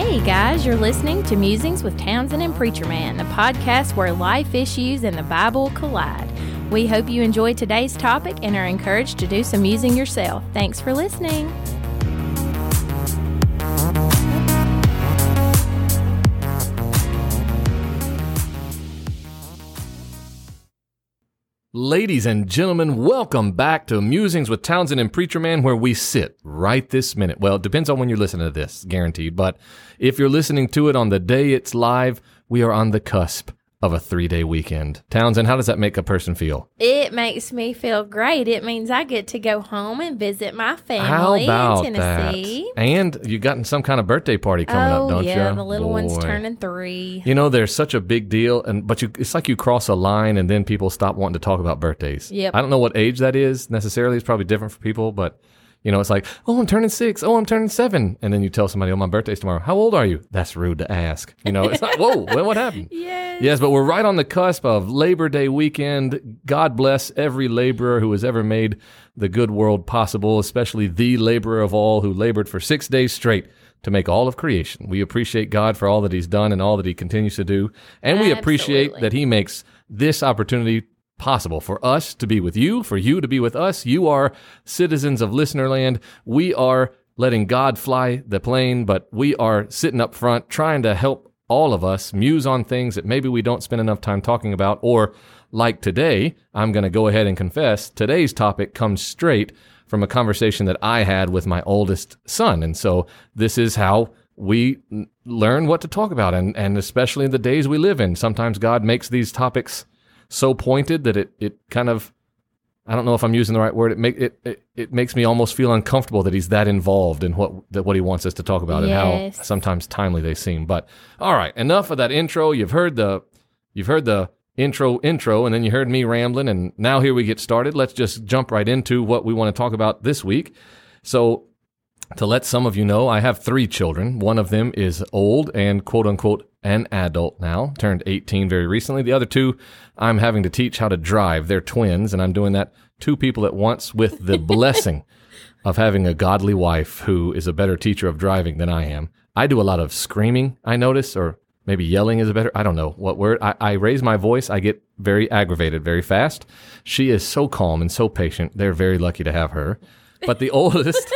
Hey guys, you're listening to Musings with Townsend and Preacher Man, the podcast where life issues and the Bible collide. We hope you enjoy today's topic and are encouraged to do some musing yourself. Thanks for listening. Ladies and gentlemen, welcome back to Musings with Townsend and Preacher Man, where we sit right this minute. Well, it depends on when you're listening to this, guaranteed. But if you're listening to it on the day it's live, we are on the cusp of a three day weekend. Townsend, how does that make a person feel? It makes me feel great. It means I get to go home and visit my How family about in that? And you've gotten some kind of birthday party coming oh up, don't yeah, you? Yeah, the little one's turning three. You know, there's such a big deal, and but you, it's like you cross a line, and then people stop wanting to talk about birthdays. Yep. I don't know what age that is necessarily. It's probably different for people, but you know, it's like, oh, I'm turning six. Oh, I'm turning seven, and then you tell somebody, oh, my birthday's tomorrow. How old are you? That's rude to ask. You know, it's like, whoa, well, what happened? Yes. Yes, but we're right on the cusp of Labor Day weekend. God bless every laborer who has ever made the good world possible, especially the laborer of all who labored for six days straight to make all of creation. We appreciate God for all that He's done and all that He continues to do. And we appreciate that He makes this opportunity possible for us to be with you, for you to be with us. You are citizens of Listenerland. We are letting God fly the plane, but we are sitting up front trying to help all of us muse on things that maybe we don't spend enough time talking about. Or, like today, I'm going to go ahead and confess today's topic comes straight from a conversation that I had with my oldest son. And so, this is how we learn what to talk about. And, and especially in the days we live in, sometimes God makes these topics so pointed that it, it kind of I don't know if I'm using the right word. It make it, it it makes me almost feel uncomfortable that he's that involved in what that what he wants us to talk about and how sometimes timely they seem. But all right, enough of that intro. You've heard the you've heard the intro intro and then you heard me rambling and now here we get started. Let's just jump right into what we want to talk about this week. So to let some of you know, I have three children. One of them is old and quote unquote an adult now, turned 18 very recently. The other two, I'm having to teach how to drive. They're twins, and I'm doing that two people at once with the blessing of having a godly wife who is a better teacher of driving than I am. I do a lot of screaming, I notice, or maybe yelling is a better, I don't know what word. I, I raise my voice, I get very aggravated very fast. She is so calm and so patient. They're very lucky to have her. But the oldest,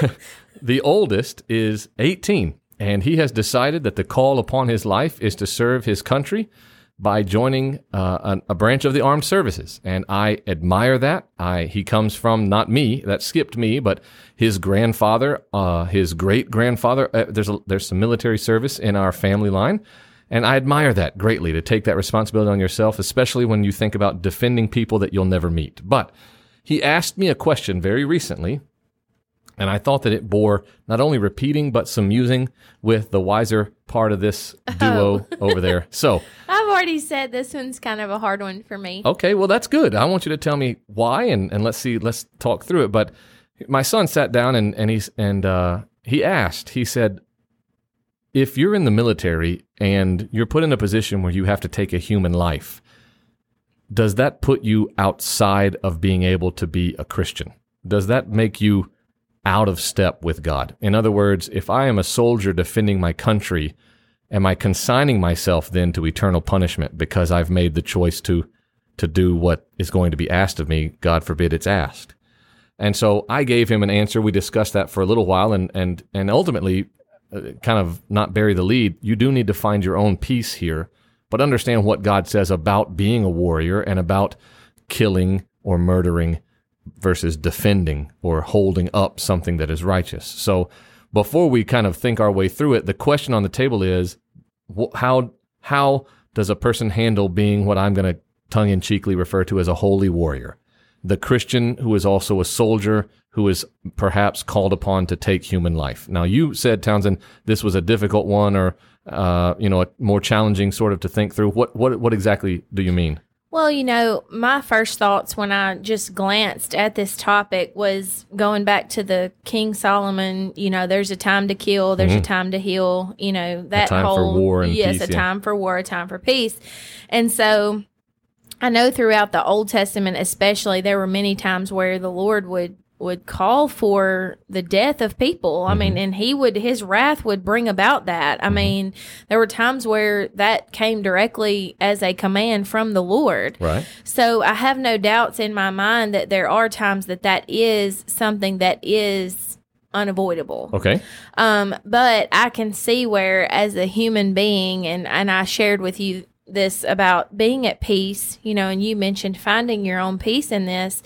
the oldest is 18, and he has decided that the call upon his life is to serve his country by joining uh, an, a branch of the armed services. And I admire that. I, he comes from not me, that skipped me, but his grandfather, uh, his great grandfather. Uh, there's, there's some military service in our family line. And I admire that greatly to take that responsibility on yourself, especially when you think about defending people that you'll never meet. But he asked me a question very recently and I thought that it bore not only repeating, but some musing with the wiser part of this duo over there. So, I've already said this one's kind of a hard one for me. okay, well, that's good. I want you to tell me why, and, and let's see, let's talk through it. But my son sat down and, and, he's, and uh, he asked, he said, if you're in the military and you're put in a position where you have to take a human life, does that put you outside of being able to be a Christian? Does that make you out of step with God? In other words, if I am a soldier defending my country, am I consigning myself then to eternal punishment because I've made the choice to to do what is going to be asked of me? God forbid it's asked. And so I gave him an answer. We discussed that for a little while, and and and ultimately, uh, kind of not bury the lead. You do need to find your own peace here, but understand what God says about being a warrior and about killing or murdering versus defending or holding up something that is righteous. So before we kind of think our way through it, the question on the table is wh- how how does a person handle being what I'm going to tongue in cheekly refer to as a holy warrior? The Christian who is also a soldier who is perhaps called upon to take human life. Now, you said, Townsend, this was a difficult one or, uh, you know, a more challenging sort of to think through. What, what, what exactly do you mean? Well, you know, my first thoughts when I just glanced at this topic was going back to the King Solomon, you know, there's a time to kill, there's a mm-hmm. time to heal, you know, that time for whole war and yes, peace, a yeah. time for war, a time for peace. And so I know throughout the Old Testament especially there were many times where the Lord would would call for the death of people. I mean, and he would his wrath would bring about that. I mean, there were times where that came directly as a command from the Lord. Right. So I have no doubts in my mind that there are times that that is something that is unavoidable. Okay. Um, but I can see where, as a human being, and and I shared with you this about being at peace, you know, and you mentioned finding your own peace in this.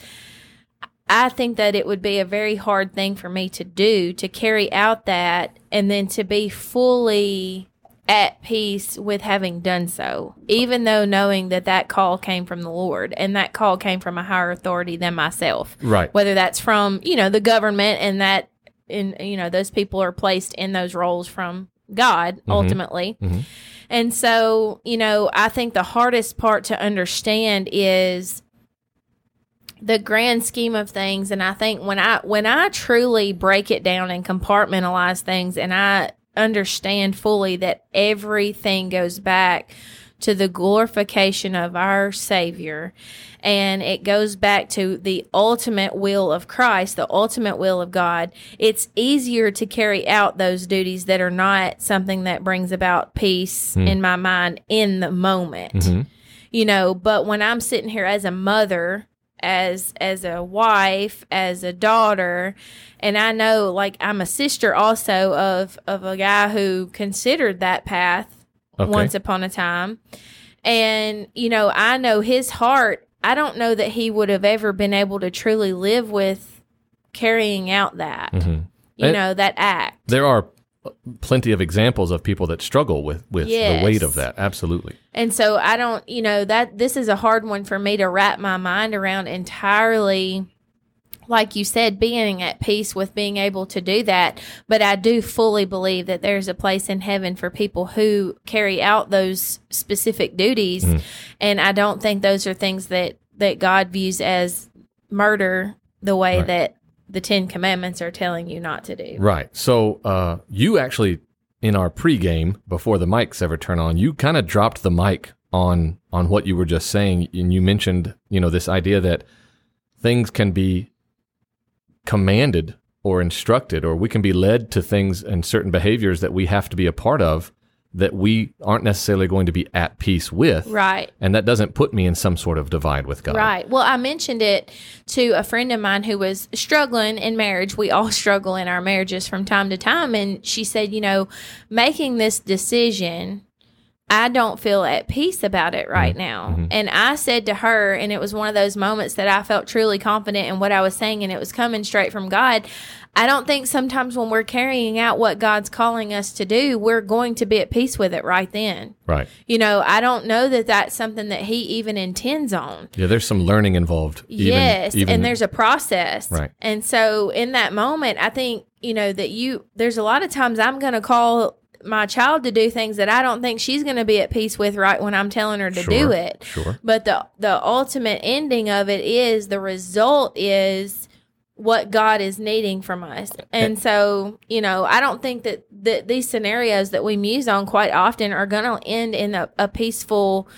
I think that it would be a very hard thing for me to do to carry out that and then to be fully at peace with having done so, even though knowing that that call came from the Lord and that call came from a higher authority than myself Right. whether that's from you know the government and that in you know those people are placed in those roles from God ultimately. Mhm. And so, you know, I think the hardest part to understand is the grand scheme of things and I think when I when I truly break it down and compartmentalize things and I understand fully that everything goes back to the glorification of our savior and it goes back to the ultimate will of Christ, the ultimate will of God, it's easier to carry out those duties that are not something that brings about peace in my mind in the moment. Mhm. You know, but when I'm sitting here as a mother, as as a wife, as a daughter, and I know like I'm a sister also of of a guy who considered that path Okay. once upon a time. And, you know, I know his heart. I don't know that he would have ever been able to truly live with carrying out that, Mhm. you And- know, that act. There are plenty of examples of people that struggle with with the weight of that. Absolutely. And so I don't, you know, that this is a hard one for me to wrap my mind around entirely. Like you said, being at peace with being able to do that. But I do fully believe that there's a place in heaven for people who carry out those specific duties. Mm. And I don't think those are things that, that God views as murder the way Right. that the Ten Commandments are telling you not to do. Right. So uh, you actually, in our pregame, before the mics ever turn on, you kind of dropped the mic on on what you were just saying, and you mentioned, you know, this idea that things can be commanded or instructed, or we can be led to things and certain behaviors that we have to be a part of that we aren't necessarily going to be at peace with. Right. And that doesn't put me in some sort of divide with God. Right. Well, I mentioned it to a friend of mine who was struggling in marriage. We all struggle in our marriages from time to time. And she said, you know, making this decision, I don't feel at peace about it right mm-hmm. now. Mm-hmm. And I said to her, and it was one of those moments that I felt truly confident in what I was saying, and it was coming straight from God. I don't think sometimes when we're carrying out what God's calling us to do, we're going to be at peace with it right then. Right. You know, I don't know that that's something that He even intends on. Yeah, there's some learning involved. even- yes, even- and there's a process. Right. And so in that moment, I think, you know, that you there's a lot of times I'm going to call my child to do things that I don't think she's going to be at peace with right when I'm telling her to do it. Sure. But the the ultimate ending of it is the result is what God is needing from us. And so, you know, I don't think that, that these scenarios that we muse on quite often are going to end in a, a peaceful,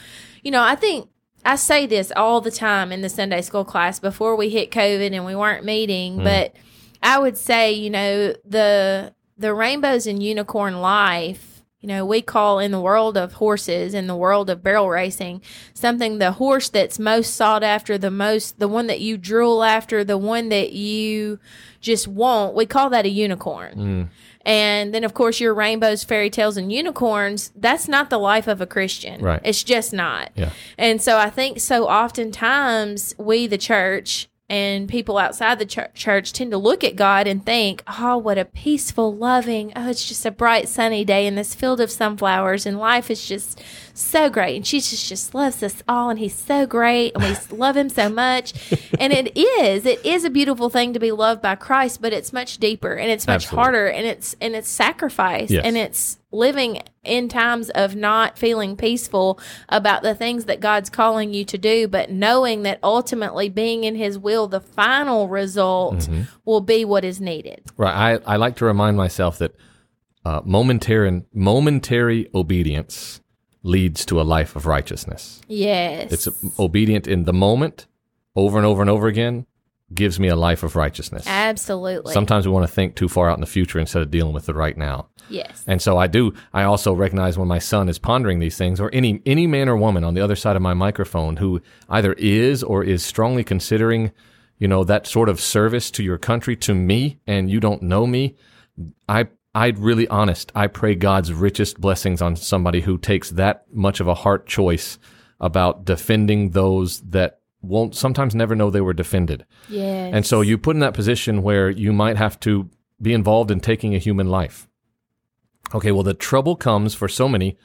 you know, I think I say this all the time in the Sunday school class before we hit COVID and we weren't meeting, hmm. but I would say, you know, the the rainbows and unicorn life, you know, we call in the world of horses, in the world of barrel racing, something the horse that's most sought after, the most, the one that you drool after, the one that you just want, we call that a unicorn. Mm. And then, of course, your rainbows, fairy tales, and unicorns, that's not the life of a Christian. Right. It's just not. Yeah. And so I think so oftentimes we, the church, and people outside the chur- church tend to look at God and think, oh, what a peaceful, loving, oh, it's just a bright, sunny day in this field of sunflowers, and life is just so great. And Jesus just loves us all, and He's so great, and we love Him so much. And it is, it is a beautiful thing to be loved by Christ, but it's much deeper and it's much Absolutely. harder, and it's and it's sacrifice, Yes. and it's living in times of not feeling peaceful about the things that God's calling you to do, but knowing that ultimately being in His will, the final result Mm-hmm. will be what is needed. Right. I, I like to remind myself that uh, momentary momentary obedience leads to a life of righteousness. Yes. It's obedient in the moment, over and over and over again, gives me a life of righteousness. Absolutely. Sometimes we want to think too far out in the future instead of dealing with the right now. yes. And so I do. I also recognize when my son is pondering these things, or any any man or woman on the other side of my microphone who either is or is strongly considering, you know, that sort of service to your country to me, and you don't know me. I I'm really honest. I pray God's richest blessings on somebody who takes that much of a heart choice about defending those that won't sometimes never know they were defended. yes. And so you put in that position where you might have to be involved in taking a human life. Okay, well, the trouble comes for so many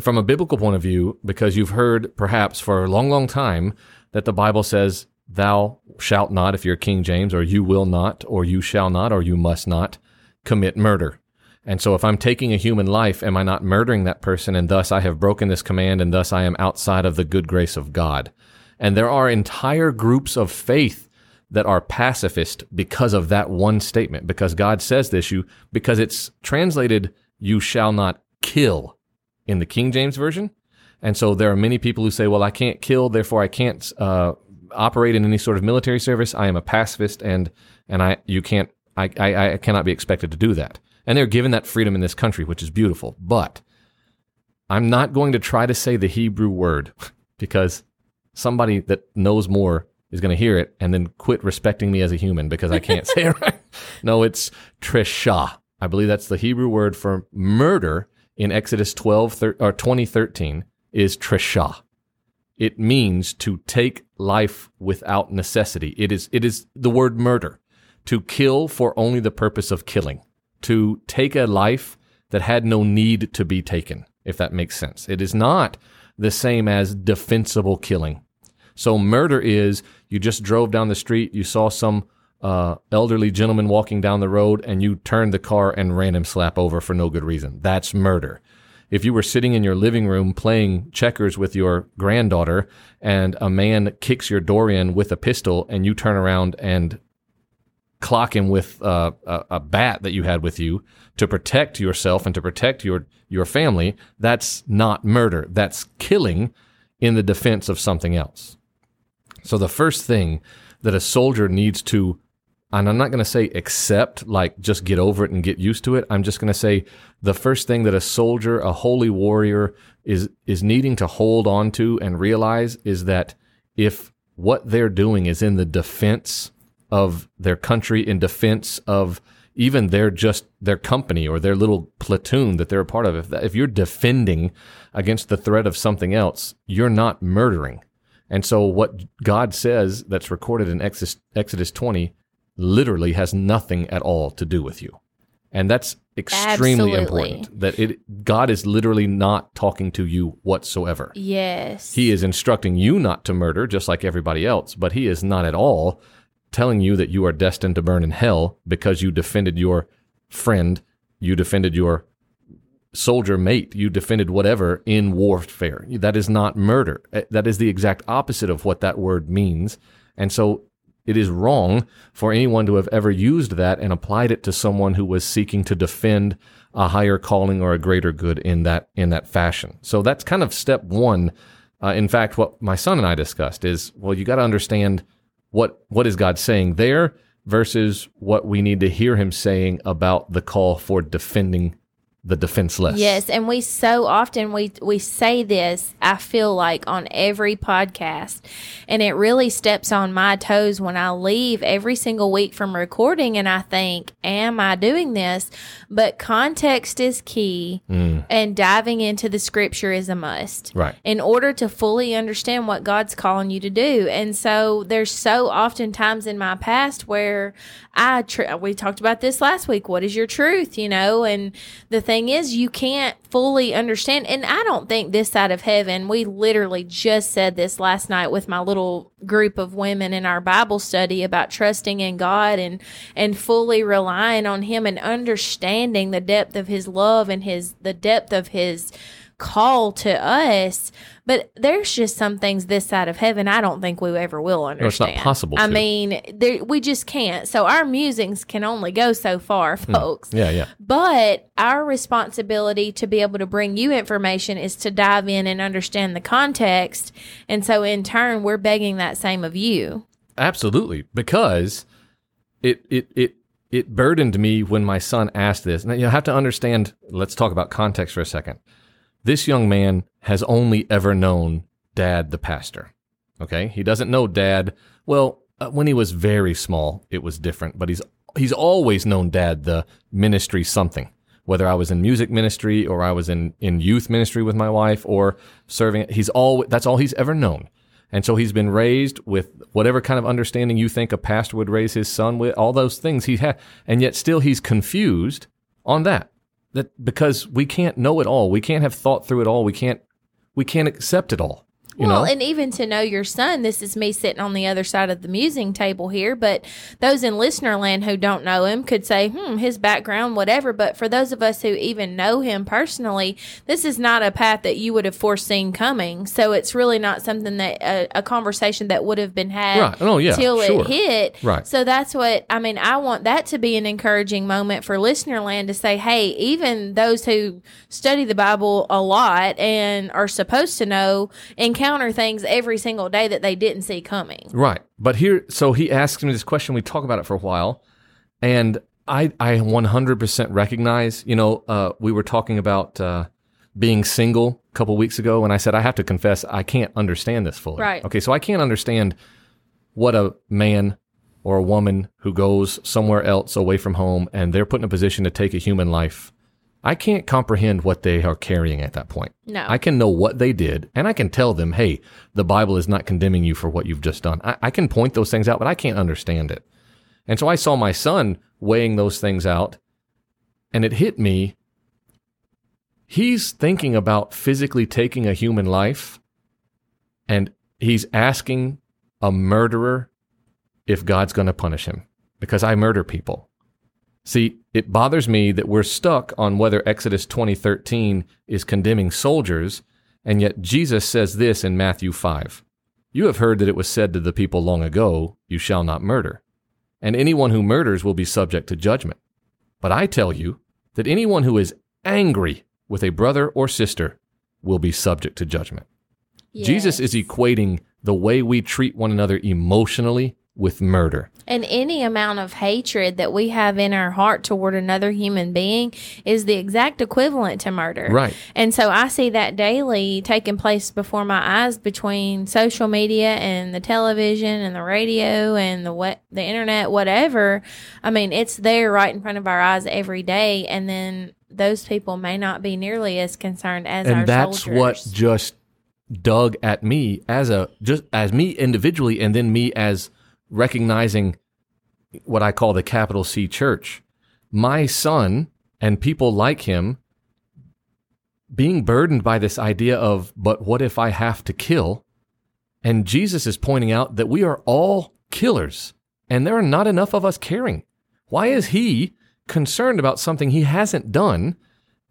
from a biblical point of view because you've heard perhaps for a long, long time that the Bible says, Thou shalt not, if you're King James, or you will not, or you shall not, or you must not commit murder. And so if I'm taking a human life, am I not murdering that person? And thus I have broken this command, and thus I am outside of the good grace of God. And there are entire groups of faith that are pacifist because of that one statement, because God says this, you, because it's translated, you shall not kill in the King James Version. And so there are many people who say, well, I can't kill, therefore I can't, uh, operate in any sort of military service. I am a pacifist and, and I, you can't, I, I, I cannot be expected to do that. And they're given that freedom in this country, which is beautiful. But I'm not going to try to say the Hebrew word because somebody that knows more is going to hear it and then quit respecting me as a human because I can't say it right. No, it's tresha. I believe that's the Hebrew word for murder in Exodus 12 thir- or 2013 is tresha. It means to take life without necessity. It is it is the word murder. To kill for only the purpose of killing. To take a life that had no need to be taken, if that makes sense. It is not the same as defensible killing. So murder is you just drove down the street, you saw some uh, elderly gentleman walking down the road, and you turned the car and ran him slap over for no good reason. That's murder. If you were sitting in your living room playing checkers with your granddaughter, and a man kicks your door in with a pistol, and you turn around and clock him with uh, a, a bat that you had with you to protect yourself and to protect your your family, that's not murder. That's killing in the defense of something else. So the first thing that a soldier needs to, and I'm not going to say accept, like just get over it and get used to it. I'm just going to say the first thing that a soldier, a holy warrior, is is needing to hold on to and realize is that if what they're doing is in the defense of their country, in defense of even their just their company or their little platoon that they're a part of, if, if you're defending against the threat of something else, you're not murdering. And so what God says that's recorded in Exodus, Exodus 20 literally has nothing at all to do with you. And that's extremely Absolutely. important that it God is literally not talking to you whatsoever. yes. He is instructing you not to murder just like everybody else, but he is not at all telling you that you are destined to burn in hell because you defended your friend, you defended your soldier mate, you defended whatever in warfare. That is not murder. Eh, That is the exact opposite of what that word means. And so it is wrong for anyone to have ever used that and applied it to someone who was seeking to defend a higher calling or a greater good in that in that fashion. So that's kind of step 1. Uh, in fact, what my son and I discussed is well, you got to understand what what is God saying there versus what we need to hear him saying about the call for defending the defenseless. Yes, and we so often we we say this. I feel like on every podcast, and it really steps on my toes when I leave every single week from recording, and I think, "Am I doing this?" But context is key, mm. and diving into the scripture is a must Right. in order to fully understand what God's calling you to do. And so there's so often times in my past where I tr- we talked about this last week. What is your truth? You know, and the thing is, you can't fully understand. And I don't think this side of heaven. We literally just said this last night with my little group of women in our Bible study about trusting in God and and fully relying on Him and understanding the depth of His love and His the depth of His call to us. But there's just some things this side of heaven I don't think we ever will understand. it's not possible I to. mean, there, we just can't. So our musings can only go so far, hmm. folks. Yeah, yeah. But our responsibility to be able to bring you information is to dive in and understand the context. And so in turn, we're begging that same of you. Absolutely, because it it it it burdened me when my son asked this. Now you have to understand. Let's talk about context for a second. This young man has only ever known Dad, the pastor. Okay, he doesn't know Dad. Well, uh, when he was very small, it was different, but he's he's always known Dad, the ministry something. Whether I was in music ministry or I was in in youth ministry with my wife or serving, he's all that's all he's ever known. And so he's been raised with whatever kind of understanding you think a pastor would raise his son with, all those things he had. And yet still he's confused on that. That because we can't know it all. We can't have thought through it all. We can't, we can't accept it all. You well, know? and even to know your son, this is me sitting on the other side of the musing table here. But those in listener land who don't know him could say, hmm, his background, whatever. But for those of us who even know him personally, this is not a path that you would have foreseen coming. So it's really not something that a, a conversation that would have been had Right. Oh, yeah, till sure. it hit. Right. So that's what I mean. I want that to be an encouraging moment for listener land to say, hey, even those who study the Bible a lot and are supposed to know encounter things every single day that they didn't see coming. Right. But here, so he asks me this question. We talk about it for a while, and I, I 100% recognize. You know, uh, we were talking about uh, being single a couple weeks ago, and I said I have to confess I can't understand this fully. Right. Okay, so I can't understand what a man or a woman who goes somewhere else away from home and they're put in a position to take a human life. I can't comprehend what they are carrying at that point. No. I can know what they did and I can tell them, hey, the Bible is not condemning you for what you've just done. I, I can point those things out, but I can't understand it. And so I saw my son weighing those things out and it hit me. He's thinking about physically taking a human life and he's asking a murderer if God's going to punish him because I murder people. See, it bothers me that we're stuck on whether Exodus 20:13 is condemning soldiers, and yet Jesus says this in Matthew 5. You have heard that it was said to the people long ago, you shall not murder, and anyone who murders will be subject to judgment. But I tell you that anyone who is angry with a brother or sister will be subject to judgment. Jesus is equating the way we treat one another emotionally with murder. And any amount of hatred that we have in our heart toward another human being is the exact equivalent to murder. Right. And so I see that daily taking place before my eyes between social media and the television and the radio and the what the internet, whatever. I mean, it's there right in front of our eyes every day. And then those people may not be nearly as concerned as our and that's soldiers. what just dug at me as a just as me individually and then me as recognizing what I call the capital C church. My son and people like him being burdened by this idea of, but what if I have to kill? And Jesus is pointing out that we are all killers and there are not enough of us caring. Why is he concerned about something he hasn't done?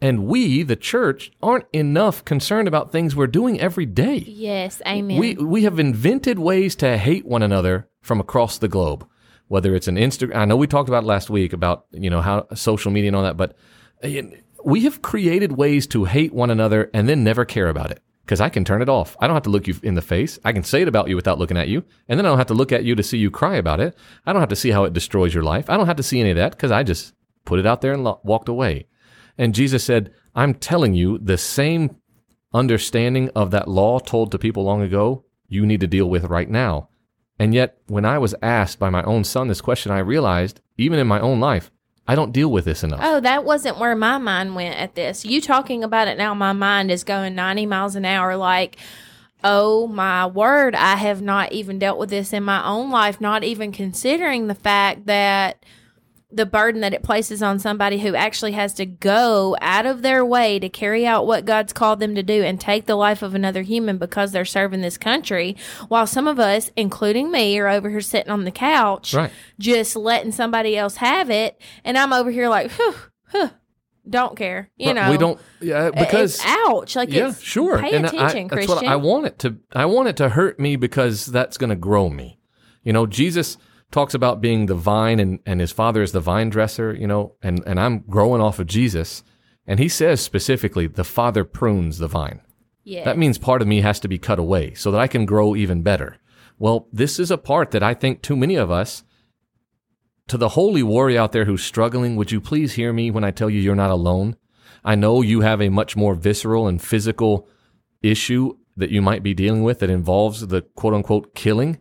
And we, the church, aren't enough concerned about things we're doing every day. Yes, amen. We we have invented ways to hate one another from across the globe. Whether it's an Instagram, I know we talked about last week about you know how social media and all that, but uh, we have created ways to hate one another and then never care about it. Because I can turn it off. I don't have to look you in the face. I can say it about you without looking at you, and then I don't have to look at you to see you cry about it. I don't have to see how it destroys your life. I don't have to see any of that because I just put it out there and lo- walked away. And Jesus said, I'm telling you, the same understanding of that law told to people long ago, you need to deal with right now. And yet, when I was asked by my own son this question, I realized, even in my own life, I don't deal with this enough. Oh, that wasn't where my mind went at this. You talking about it now, my mind is going 90 miles an hour like, oh my word, I have not even dealt with this in my own life, not even considering the fact that the burden that it places on somebody who actually has to go out of their way to carry out what God's called them to do and take the life of another human because they're serving this country. While some of us, including me, are over here sitting on the couch, Right. just letting somebody else have it. And I'm over here like, whew, whew, don't care. You know, we don't, yeah, because it's ouch. Like, yeah, sure. Pay and attention, I, Christian. What I want it to. I want it to hurt me because that's going to grow me. You know, Jesus talks about being the vine and, and his father is the vine dresser, you know, and, and I'm growing off of Jesus. And he says specifically, the father prunes the vine. yeah. That means part of me has to be cut away so that I can grow even better. Well, this is a part that I think too many of us, to the holy warrior out there who's struggling, would you please hear me when I tell you you're not alone? I know you have a much more visceral and physical issue that you might be dealing with that involves the quote unquote killing,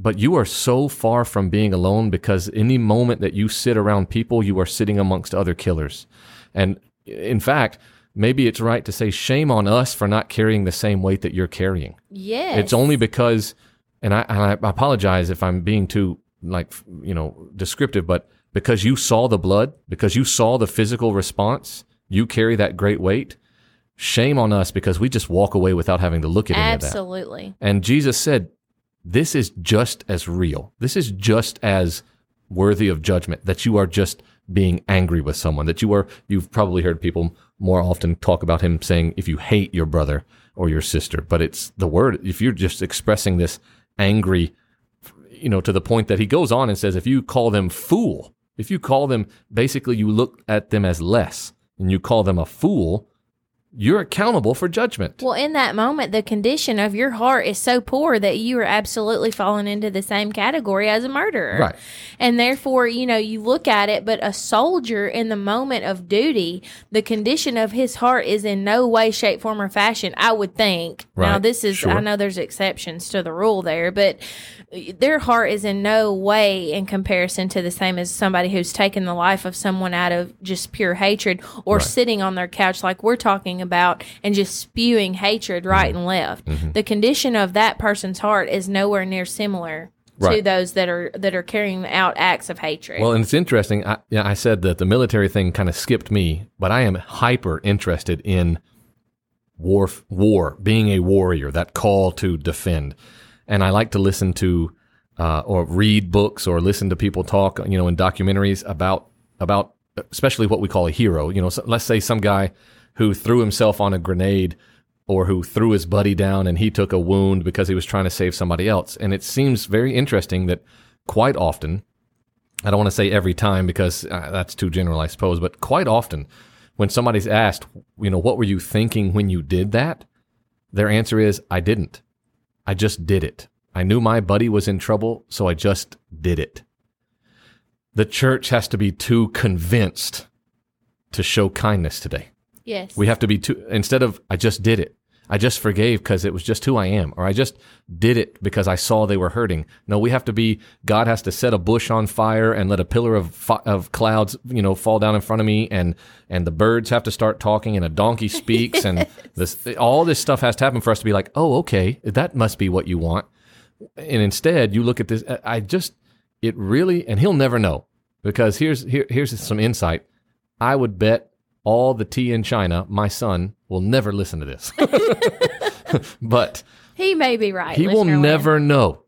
but you are so far from being alone because any moment that you sit around people, you are sitting amongst other killers. And in fact, maybe it's right to say shame on us for not carrying the same weight that you're carrying. Yeah. It's only because, and I, and I apologize if I'm being too like you know descriptive, but because you saw the blood, because you saw the physical response, you carry that great weight. Shame on us because we just walk away without having to look at any of that. Absolutely. And Jesus said, This is just as real. This is just as worthy of judgment that you are just being angry with someone. That you are, you've probably heard people more often talk about him saying, if you hate your brother or your sister, but it's the word, if you're just expressing this angry, you know, to the point that he goes on and says, if you call them fool, if you call them, basically you look at them as less and you call them a fool, you're accountable for judgment. Well, in that moment, the condition of your heart is so poor that you are absolutely falling into the same category as a murderer. Right. And therefore, you know, you look at it, but a soldier in the moment of duty, the condition of his heart is in no way, shape, form, or fashion, I would think. Now, this is, Sure. I know there's exceptions to the rule there, but their heart is in no way in comparison to the same as somebody who's taken the life of someone out of just pure hatred or Right. sitting on their couch like we're talking about and just spewing hatred right and left. Mm-hmm. The condition of that person's heart is nowhere near similar to those that are that are carrying out acts of hatred. Well, and it's interesting. I, yeah, I said that the military thing kind of skipped me, but I am hyper interested in war, war, being a warrior, that call to defend. And I like to listen to uh, or read books or listen to people talk, you know, in documentaries about about especially what we call a hero. You know, so let's say some guy who threw himself on a grenade or who threw his buddy down and he took a wound because he was trying to save somebody else. And it seems very interesting that quite often I don't want to say every time because uh, that's too general, I suppose, but quite often when somebody's asked, you know, what were you thinking when you did that? Their answer is, I didn't. I just did it. I knew my buddy was in trouble, so I just did it. The church has to be too convinced to show kindness today. Yes. We have to be too, instead of, I just did it. I just forgave because it was just who I am, or I just did it because I saw they were hurting. No, we have to be, God has to set a bush on fire and let a pillar of, fi- of clouds, you know, fall down in front of me and, and the birds have to start talking and a donkey speaks and this, all this stuff has to happen for us to be like, oh, okay, that must be what you want. And instead you look at this, I- I just, it really, and he'll never know because here's, here, here's some insight. I would bet all the tea in China, my son will never listen to this. but he may be right. he will never know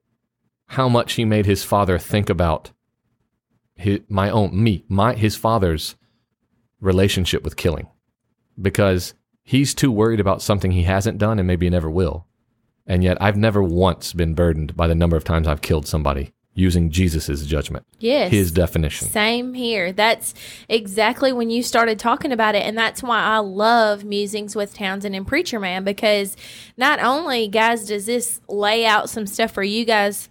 how much he made his father think about his, my own me, my his father's relationship with killing. Because he's too worried about something he hasn't done and maybe never will. And yet I've never once been burdened by the number of times I've killed somebody using Jesus' judgment, Yes. his definition. Same here. That's exactly when you started talking about it. And that's why I love Musings with Townsend and Preacher Man because not only, guys, does this lay out some stuff for you guys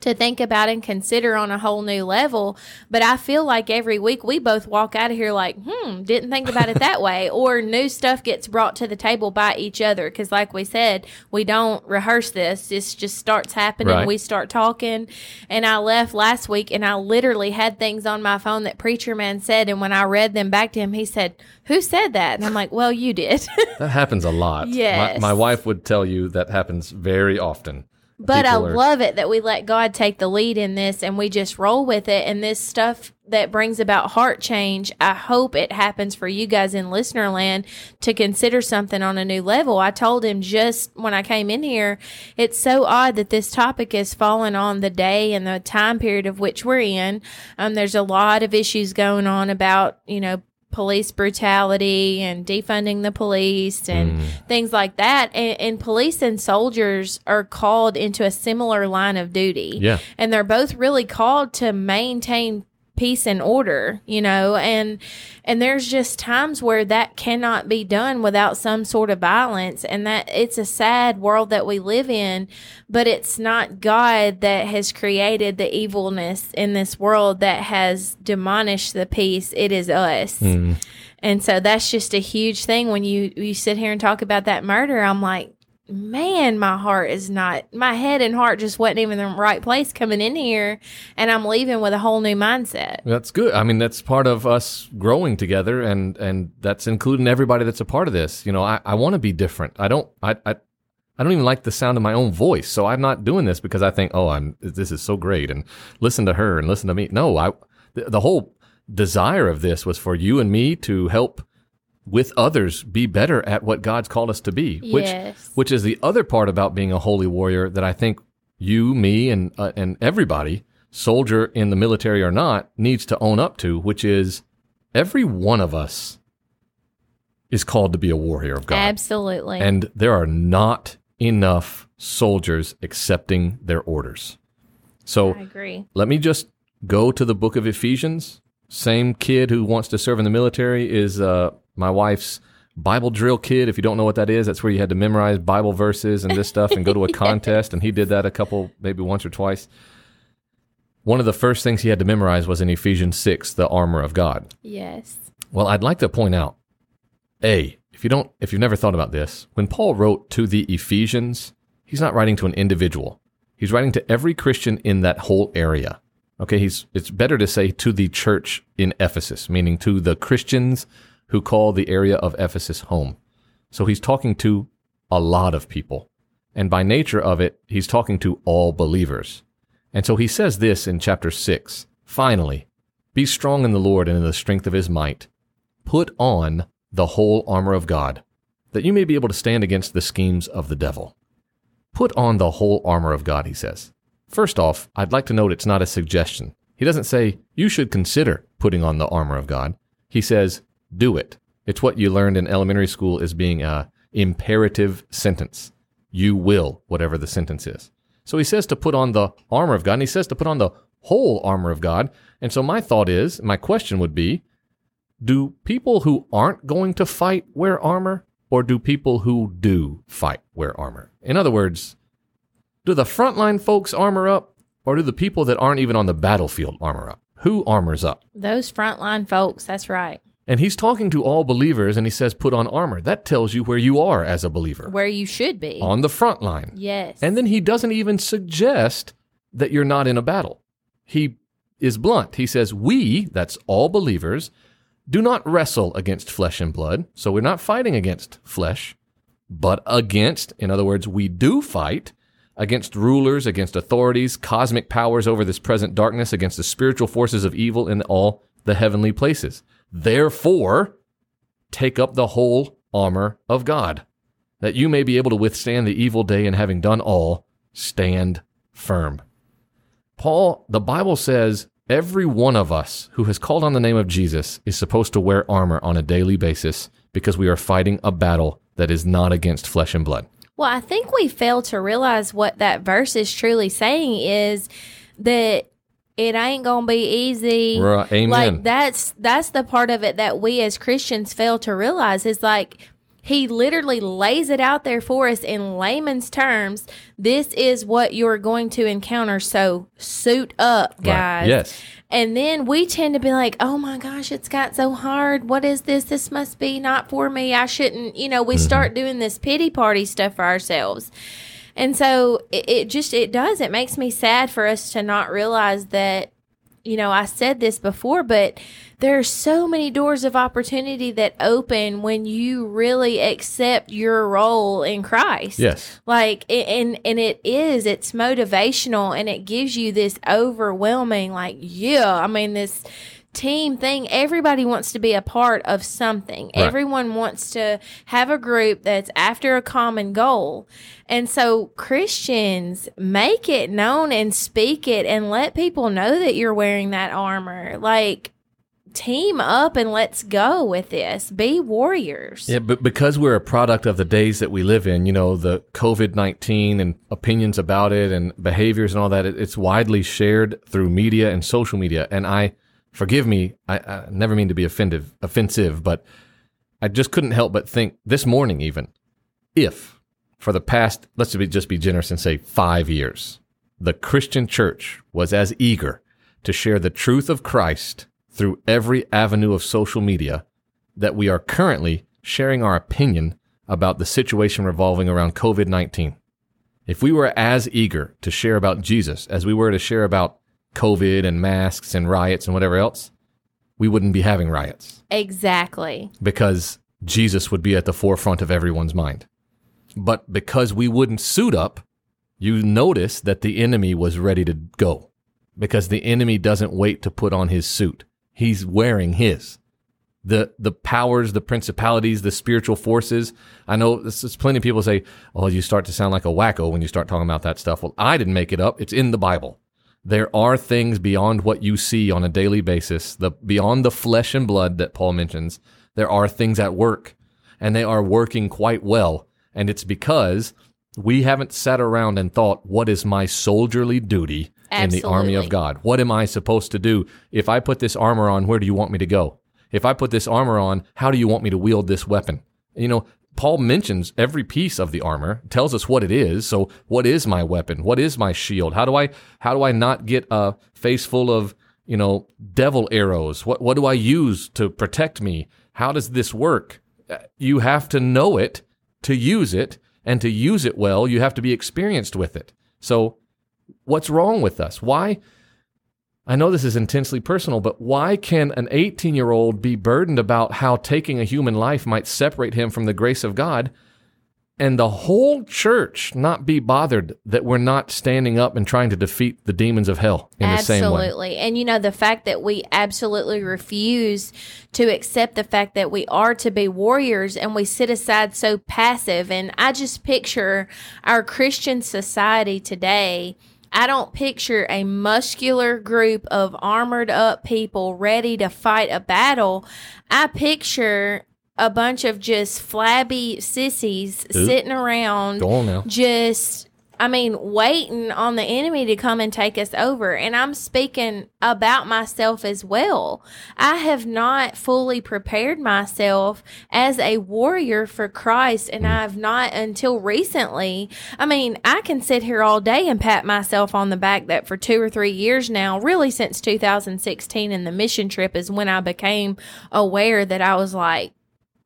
to think about and consider on a whole new level. But I feel like every week we both walk out of here like, hmm, didn't think about it that way. Or new stuff gets brought to the table by each other. Because, like we said, we don't rehearse this. This just starts happening. Right. We start talking. And I left last week and I literally had things on my phone that Preacher Man said. And when I read them back to him, he said, Who said that? And I'm like, Well, you did. That happens a lot. Yes. My, my wife would tell you that happens very often. But I are- love it that we let God take the lead in this and we just roll with it. And this stuff that brings about heart change, I hope it happens for you guys in listener land to consider something on a new level. I told him just when I came in here, it's so odd that this topic has fallen on the day and the time period of which we're in. Um, there's a lot of issues going on about, you know, police brutality and defunding the police and mm. things like that. And, and police and soldiers are called into a similar line of duty. Yeah. And they're both really called to maintain peace and order, you know, and and there's just times where that cannot be done without some sort of violence and that it's a sad world that we live in, but it's not God that has created the evilness in this world that has demolished the peace. It is us. Mm. And so that's just a huge thing when you you sit here and talk about that murder. I'm like, man, my heart is not my head and heart just wasn't even in the right place coming in here, and I'm leaving with a whole new mindset. That's good. I mean, that's part of us growing together, and and that's including everybody that's a part of this. You know, I, I want to be different. I don't. I, I I don't even like the sound of my own voice, so I'm not doing this because I think, oh, I'm this is so great, and listen to her and listen to me. No, I the, the whole desire of this was for you and me to help with others be better at what God's called us to be. Which Yes. which is the other part about being a holy warrior that I think you, me, and uh, and everybody, soldier in the military or not, needs to own up to, which is every one of us is called to be a warrior of God, Absolutely. and there are not enough soldiers accepting their orders. So I agree. let me just go to the book of Ephesians. Same kid who wants to serve in the military is uh, my wife's Bible drill kid. If you don't know what that is, that's where you had to memorize Bible verses and this stuff and go to a contest. And he did that a couple, maybe once or twice. One of the first things he had to memorize was in Ephesians 6, the armor of God. Yes. Well, I'd like to point out, A, if you don't, if you've never thought about this, when Paul wrote to the Ephesians, he's not writing to an individual. He's writing to every Christian in that whole area. Okay, he's it's better to say to the church in Ephesus, meaning to the Christians who call the area of Ephesus home. So he's talking to a lot of people. And by nature of it, he's talking to all believers. And so he says this in chapter 6 Finally, be strong in the Lord and in the strength of his might. Put on the whole armor of God, that you may be able to stand against the schemes of the devil. Put on the whole armor of God, he says. First off, I'd like to note it's not a suggestion. He doesn't say, you should consider putting on the armor of God. He says, do it. It's what you learned in elementary school as being a imperative sentence. You will, whatever the sentence is. So he says to put on the armor of God, and he says to put on the whole armor of God. And so my thought is, my question would be, do people who aren't going to fight wear armor, or do people who do fight wear armor? In other words, do the frontline folks armor up, or do the people that aren't even on the battlefield armor up? Who armors up? Those frontline folks, that's right. And he's talking to all believers and he says, put on armor. That tells you where you are as a believer Where you should be. on the front line. yes. And then he doesn't even suggest that you're not in a battle. He is blunt. He says, We, that's all believers, do not wrestle against flesh and blood. So we're not fighting against flesh, but against, in other words, we do fight against rulers, against authorities, cosmic powers over this present darkness, against the spiritual forces of evil in all the heavenly places. Therefore, take up the whole armor of God, that you may be able to withstand the evil day and having done all, stand firm. Paul, the Bible says every one of us who has called on the name of Jesus is supposed to wear armor on a daily basis because we are fighting a battle that is not against flesh and blood. Well, I think we fail to realize what that verse is truly saying is that it ain't gonna be easy. Right, amen. Like that's that's the part of it that we as Christians fail to realize is like he literally lays it out there for us in layman's terms. This is what you're going to encounter. So suit up, Right. guys. Yes. And then we tend to be like, oh my gosh, it's got so hard. What is this? This must be not for me. I shouldn't, you know, we mm-hmm. start doing this pity party stuff for ourselves. And so it, it just, it does. It makes me sad for us to not realize that, you know, I said this before, but there are so many doors of opportunity that open when you really accept your role in Christ Yes. like and and it is it's motivational and it gives you this overwhelming like yeah i mean this team thing. Everybody wants to be a part of something. Everyone wants to have a group that's after a common goal. And so christians make it known and speak it and let people know that you're wearing that armor. Like team up and let's go with this. Be warriors. Yeah, but because we're a product of the days that we live in, you know, the COVID 19 and opinions about it and behaviors and all that, it's widely shared through media and social media. And I forgive me. I, I never mean to be offensive, offensive, but I just couldn't help but think this morning, even if for the past, let's be, just be generous and say five years, the Christian church was as eager to share the truth of Christ through every avenue of social media that we are currently sharing our opinion about the situation revolving around COVID 19. If we were as eager to share about Jesus as we were to share about COVID and masks and riots and whatever else, we wouldn't be having riots Exactly. because Jesus would be at the forefront of everyone's mind. But because we wouldn't suit up, you notice that the enemy was ready to go because the enemy doesn't wait to put on his suit. He's wearing his. The the powers, the principalities, the spiritual forces. I know this is plenty of people say, "Oh, you start to sound like a wacko when you start talking about that stuff." Well, I didn't make it up. It's in the Bible. There are things beyond what you see on a daily basis, the beyond the flesh and blood that Paul mentions. There are things at work, and they are working quite well. And it's because we haven't sat around and thought, what is my soldierly duty in the army of God? What am I supposed to do? If I put this armor on, where do you want me to go? If I put this armor on, how do you want me to wield this weapon? You know, Paul mentions every piece of the armor, tells us what it is. So, what is my weapon? What is my shield? How do I how do I not get a face full of, you know, devil arrows? What what do I use to protect me? How does this work? Uh, You have to know it to use it, and to use it well, you have to be experienced with it. So, what's wrong with us? Why? I know this is intensely personal, but why can an 18 year old be burdened about how taking a human life might separate him from the grace of God and the whole church not be bothered that we're not standing up and trying to defeat the demons of hell in the same way? absolutely. And you know, the fact that we absolutely refuse to accept the fact that we are to be warriors and we sit aside so passive. And I just picture our Christian society today. I don't picture a muscular group of armored up people ready to fight a battle. I picture a bunch of just flabby sissies Oop. sitting around Go on now. just I mean, waiting on the enemy to come and take us over. And I'm speaking about myself as well. I have not fully prepared myself as a warrior for Christ. And I've not until recently. I mean, I can sit here all day and pat myself on the back that for two or three years now, really since 2016 and the mission trip is when I became aware that I was like,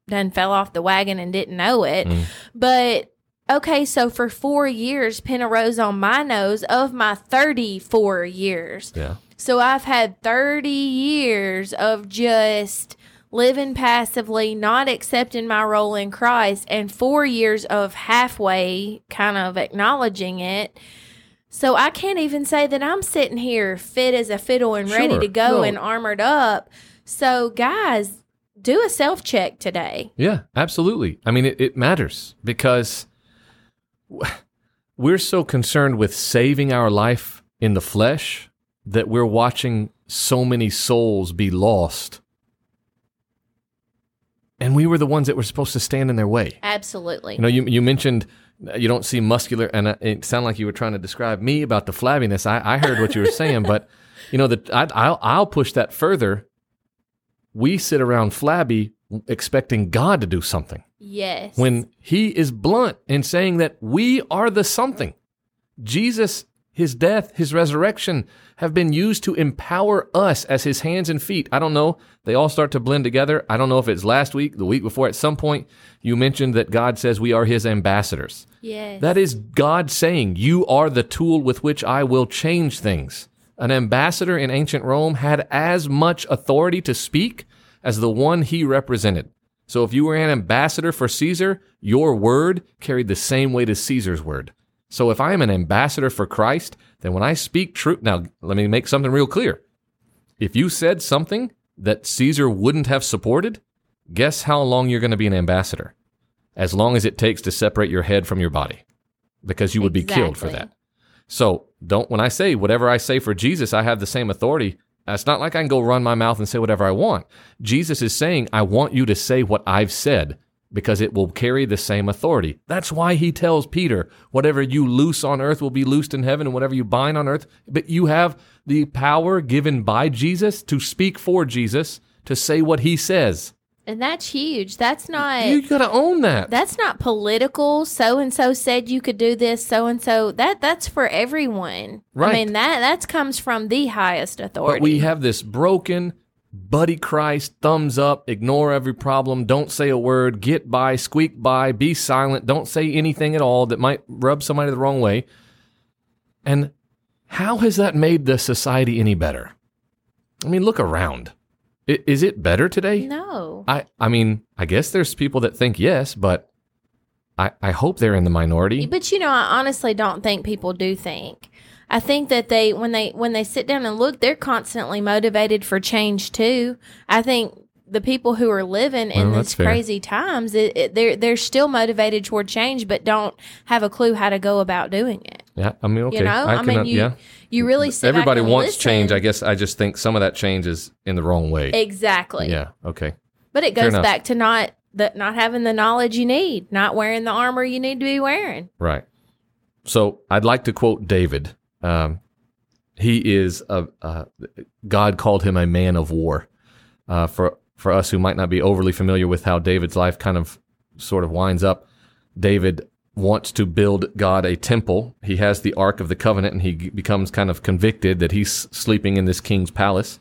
done fell off the wagon and didn't know it. Mm-hmm. But okay, so for four years, pin a rose on my nose of my 34 years. Yeah. So I've had 30 years of just living passively, not accepting my role in Christ, and four years of halfway kind of acknowledging it. So I can't even say that I'm sitting here fit as a fiddle and ready to go No. and armored up. So, guys, do a self check today. Yeah, absolutely. I mean, it, it matters because we're so concerned with saving our life in the flesh that we're watching so many souls be lost. And we were the ones that were supposed to stand in their way. Absolutely. You know, you, you mentioned uh, you don't see muscular, and uh, it sounded like you were trying to describe me about the flabbiness. I, I heard what you were saying, but you know, that I, I'll, I'll push that further. We sit around flabby expecting God to do something yes. when he is blunt in saying that we are the something. Jesus, his death, his resurrection have been used to empower us as his hands and feet. I don't know. They all start to blend together. I don't know if it's last week, the week before, at some point, you mentioned that God says we are his ambassadors. yes. That is God saying, You are the tool with which I will change things. An ambassador in ancient Rome had as much authority to speak as the one he represented. So if you were an ambassador for Caesar, your word carried the same weight as Caesar's word. So if I am an ambassador for Christ, then when I speak truth, now let me make something real clear. If you said something that Caesar wouldn't have supported, guess how long you're going to be an ambassador? As long as it takes to separate your head from your body, because you would be killed for that. So don't, when I say whatever I say for Jesus, I have the same authority. It's not like I can go run my mouth and say whatever I want. Jesus is saying, I want you to say what I've said. because it will carry the same authority. That's why he tells Peter, whatever you loose on earth will be loosed in heaven and whatever you bind on earth, but you have the power given by Jesus to speak for Jesus, to say what he says. And that's huge. That's not You got to own that. that's not political. So and so said you could do this. So and so that that's for everyone. Right. I mean that that comes from the highest authority. But we have this broken buddy Christ, thumbs up, ignore every problem, don't say a word, get by, squeak by, be silent, don't say anything at all that might rub somebody the wrong way. And how has that made the society any better? I mean, look around. I- Is it better today? no. I, I mean, I guess there's people that think yes, but I, I hope they're in the minority. But you know, I honestly don't think people do think. I think that they when they when they sit down and look, they're constantly motivated for change too. I think the people who are living in Well, these crazy times, it, it, they're they're still motivated toward change, but don't have a clue how to go about doing it. Yeah, I mean, okay. You know, I, can, mean, you yeah. You really sit Everybody wants listen. change. I guess I just think some of that change is in the wrong way. exactly. Yeah. Okay. But it goes back to not the not having the knowledge you need, not wearing the armor you need to be wearing. Right. So I'd like to quote David. Um, he is a, uh, God called him a man of war. Uh, for for us who might not be overly familiar with how David's life kind of sort of winds up, David wants to build God a temple. He has the Ark of the Covenant, and he becomes kind of convicted that he's sleeping in this king's palace,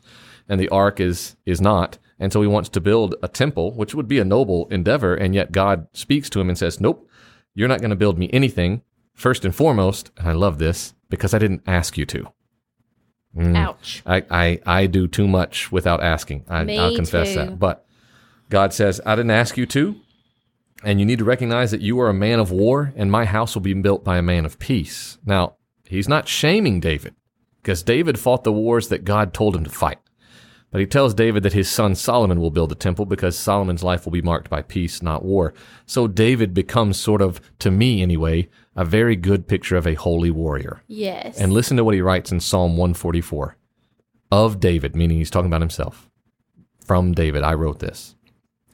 and the Ark is is not. And so he wants to build a temple, which would be a noble endeavor, and yet God speaks to him and says, "Nope, you're not going to build me anything. First and foremost, and I love this because I didn't ask you to. Mm. Ouch. I, I, I do too much without asking. I, Me I'll confess too. that. But God says, I didn't ask you to. And you need to recognize that you are a man of war, and my house will be built by a man of peace. Now, he's not shaming David because David fought the wars that God told him to fight. But he tells David that his son Solomon will build the temple because Solomon's life will be marked by peace, not war. So David becomes sort of, to me anyway, a very good picture of a holy warrior. Yes. And listen to what he writes in Psalm 144 of David, meaning he's talking about himself. From David, I wrote this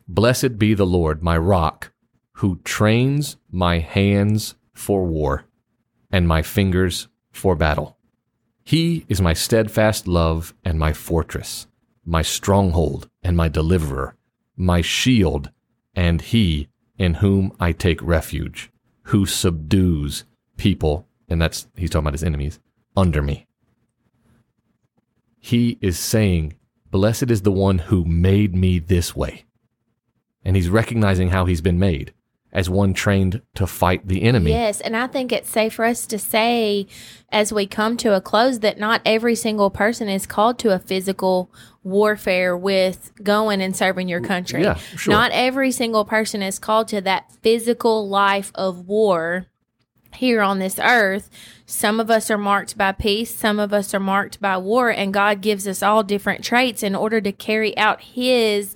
Blessed be the Lord, my rock, who trains my hands for war and my fingers for battle. He is my steadfast love and my fortress, my stronghold and my deliverer, my shield, and he in whom I take refuge, who subdues people, and that's, he's talking about his enemies, under me. He is saying, Blessed is the one who made me this way. And he's recognizing how he's been made as one trained to fight the enemy. Yes, and I think it's safe for us to say as we come to a close that not every single person is called to a physical warfare with going and serving your country. Yeah, sure. Not every single person is called to that physical life of war here on this earth. Some of us are marked by peace, some of us are marked by war, and God gives us all different traits in order to carry out His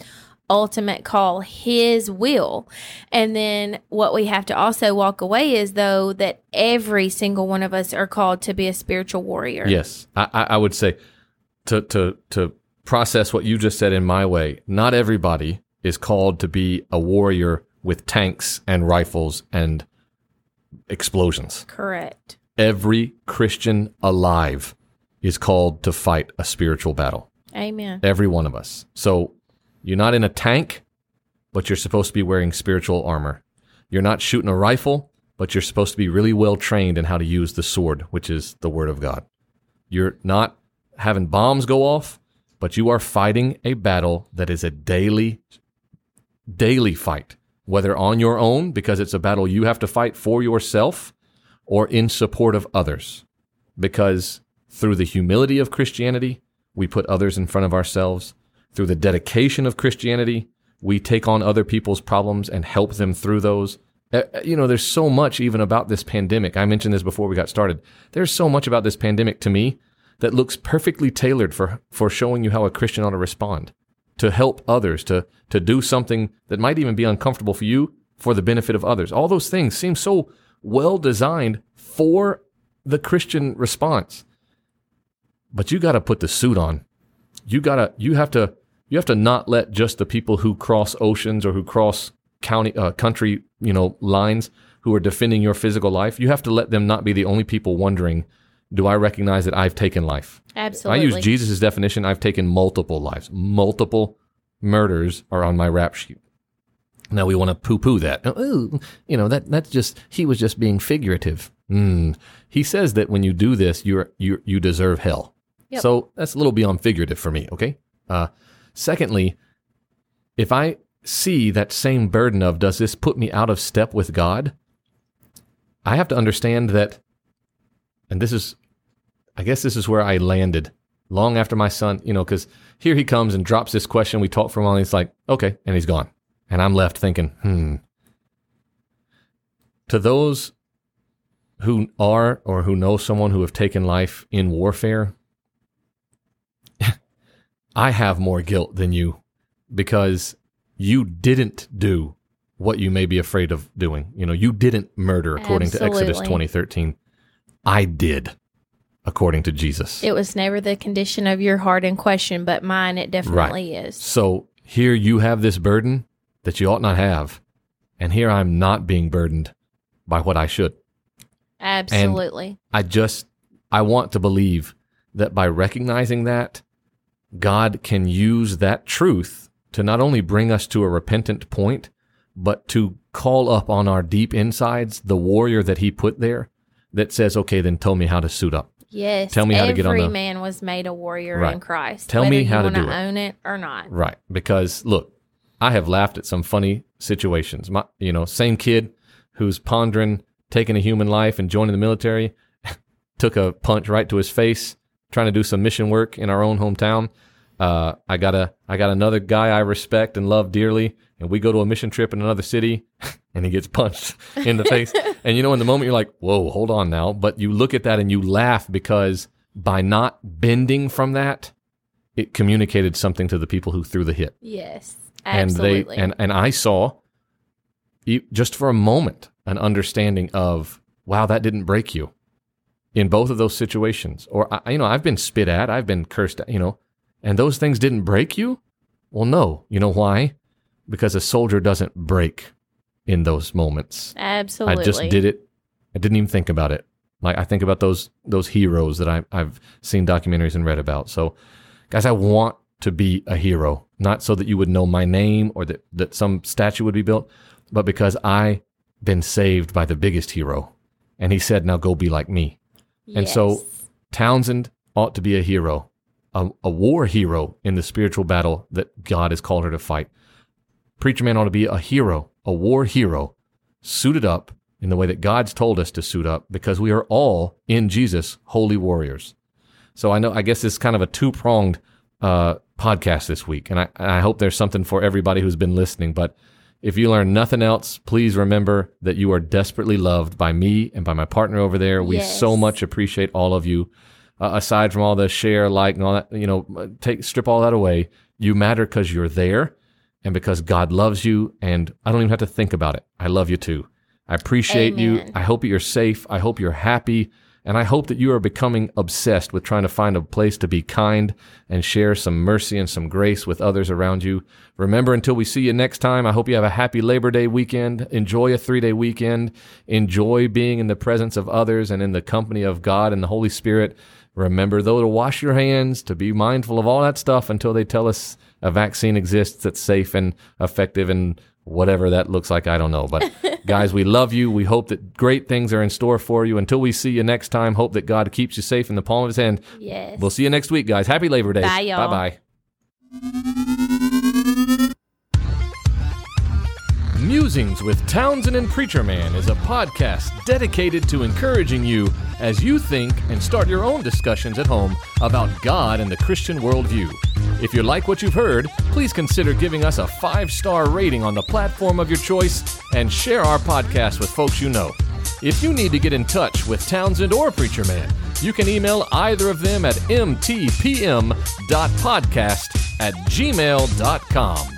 ultimate call, His will. And then what we have to also walk away is, though, that every single one of us are called to be a spiritual warrior. Yes, I, I would say to to to process what you just said in my way. Not everybody is called to be a warrior with tanks and rifles and explosions. Correct. Every Christian alive is called to fight a spiritual battle. Amen. Every one of us. So you're not in a tank, but you're supposed to be wearing spiritual armor. You're not shooting a rifle, but you're supposed to be really well trained in how to use the sword, which is the word of God. You're not having bombs go off, but you are fighting a battle that is a daily, daily fight, whether on your own, because it's a battle you have to fight for yourself, or in support of others. Because through the humility of Christianity, we put others in front of ourselves. Through the dedication of Christianity, we take on other people's problems and help them through those. Uh, uh, You know, there's so much even about this pandemic. I mentioned this before we got started. There's so much about this pandemic to me that looks perfectly tailored for, for showing you how a Christian ought to respond, to help others, to, to do something that might even be uncomfortable for you for the benefit of others. All those things seem so well designed for the Christian response. But you got to put the suit on. You got to you have to you have to not let just the people who cross oceans or who cross county, uh, country, you know, lines who are defending your physical life, you have to let them not be the only people wondering, do I recognize that I've taken life? Absolutely. I use Jesus' definition. I've taken multiple lives. Multiple murders are on my rap sheet. Now we want to poo-poo that. Oh, you know that that's just he was just being figurative. Mm. He says that when you do this, you're you you deserve hell. Yep. So that's a little beyond figurative for me. Okay. Uh, secondly, if I see that same burden of does this put me out of step with God, I have to understand that, and this is, I guess this is where I landed long after my son, you know, because here he comes and drops this question. We talk for a while. And he's like, okay, and he's gone. And I'm left thinking, hmm. To those who are or who know someone who have taken life in warfare, I have more guilt than you because you didn't do what you may be afraid of doing. You know, you didn't murder according to Exodus 20:13. I did according to Jesus. It was never the condition of your heart in question, but mine it definitely is. So here you have this burden that you ought not have. And here I'm not being burdened by what I should. Absolutely. I just, I want to believe that by recognizing that, God can use that truth to not only bring us to a repentant point, but to call up on our deep insides the warrior that He put there that says, okay, then tell me how to suit up. yes. Tell me how to get on the- man was made a warrior Right. in Christ. Tell me how to do it. own it or not. Right. Because look, I have laughed at some funny situations. My, you know, same kid who's pondering taking a human life and joining the military took a punch right to his face trying to do some mission work in our own hometown. Uh, I got a, I got another guy I respect and love dearly, and we go to a mission trip in another city, and he gets punched in the face. And you know, in the moment, you're like, "Whoa, hold on now!" But you look at that and you laugh because by not bending from that, it communicated something to the people who threw the hit Yes. absolutely. and they and and I saw just for a moment an understanding of wow that didn't break you in both of those situations. Or I, you know I've been spit at I've been cursed at you know and those things didn't break you? Well no. You know why? Because a soldier doesn't break in those moments. Absolutely. I just did it. I didn't even think about it. Like I think about those those heroes that I, I've seen documentaries and read about. So guys I want to be a hero. Not so that you would know my name or that, that some statue would be built but because I've been saved by the biggest hero. And he said now go be like me and so Townsend ought to be a hero a, a war hero in the spiritual battle that God has called her to fight preacher man ought to be a hero a war hero suited up in the way that God's told us to suit up because we are all in Jesus holy warriors. So I know I guess it's kind of a two pronged uh, podcast this week, and I, and I hope there's something for everybody who's been listening. But if you learn nothing else, please remember that you are desperately loved by me and by my partner over there. We Yes. so much appreciate all of you. Uh, aside from all the share, like, and all that, you know, take strip all that away. You matter because you're there, and because God loves you. And I don't even have to think about it. I love you too. I appreciate you. I hope you're safe. I hope you're happy. And I hope that you are becoming obsessed with trying to find a place to be kind and share some mercy and some grace with others around you. Remember, until we see you next time, I hope you have a happy Labor Day weekend. Enjoy a three day weekend. Enjoy being in the presence of others and in the company of God and the Holy Spirit. Remember, though, to wash your hands, to be mindful of all that stuff until they tell us a vaccine exists that's safe and effective and whatever that looks like. I don't know. But guys, we love you. We hope that great things are in store for you. Until we see you next time, hope that God keeps you safe in the palm of his hand. Yes. We'll see you next week, guys. Happy Labor Day. Bye, y'all. Bye Musings with Townsend and Preacher Man is a podcast dedicated to encouraging you as you think and start your own discussions at home about God and the Christian worldview. If you like what you've heard, please consider giving us a five star rating on the platform of your choice and share our podcast with folks you know. If you need to get in touch with Townsend or Preacher Man, you can email either of them at mtpm.podcast at gmail.com.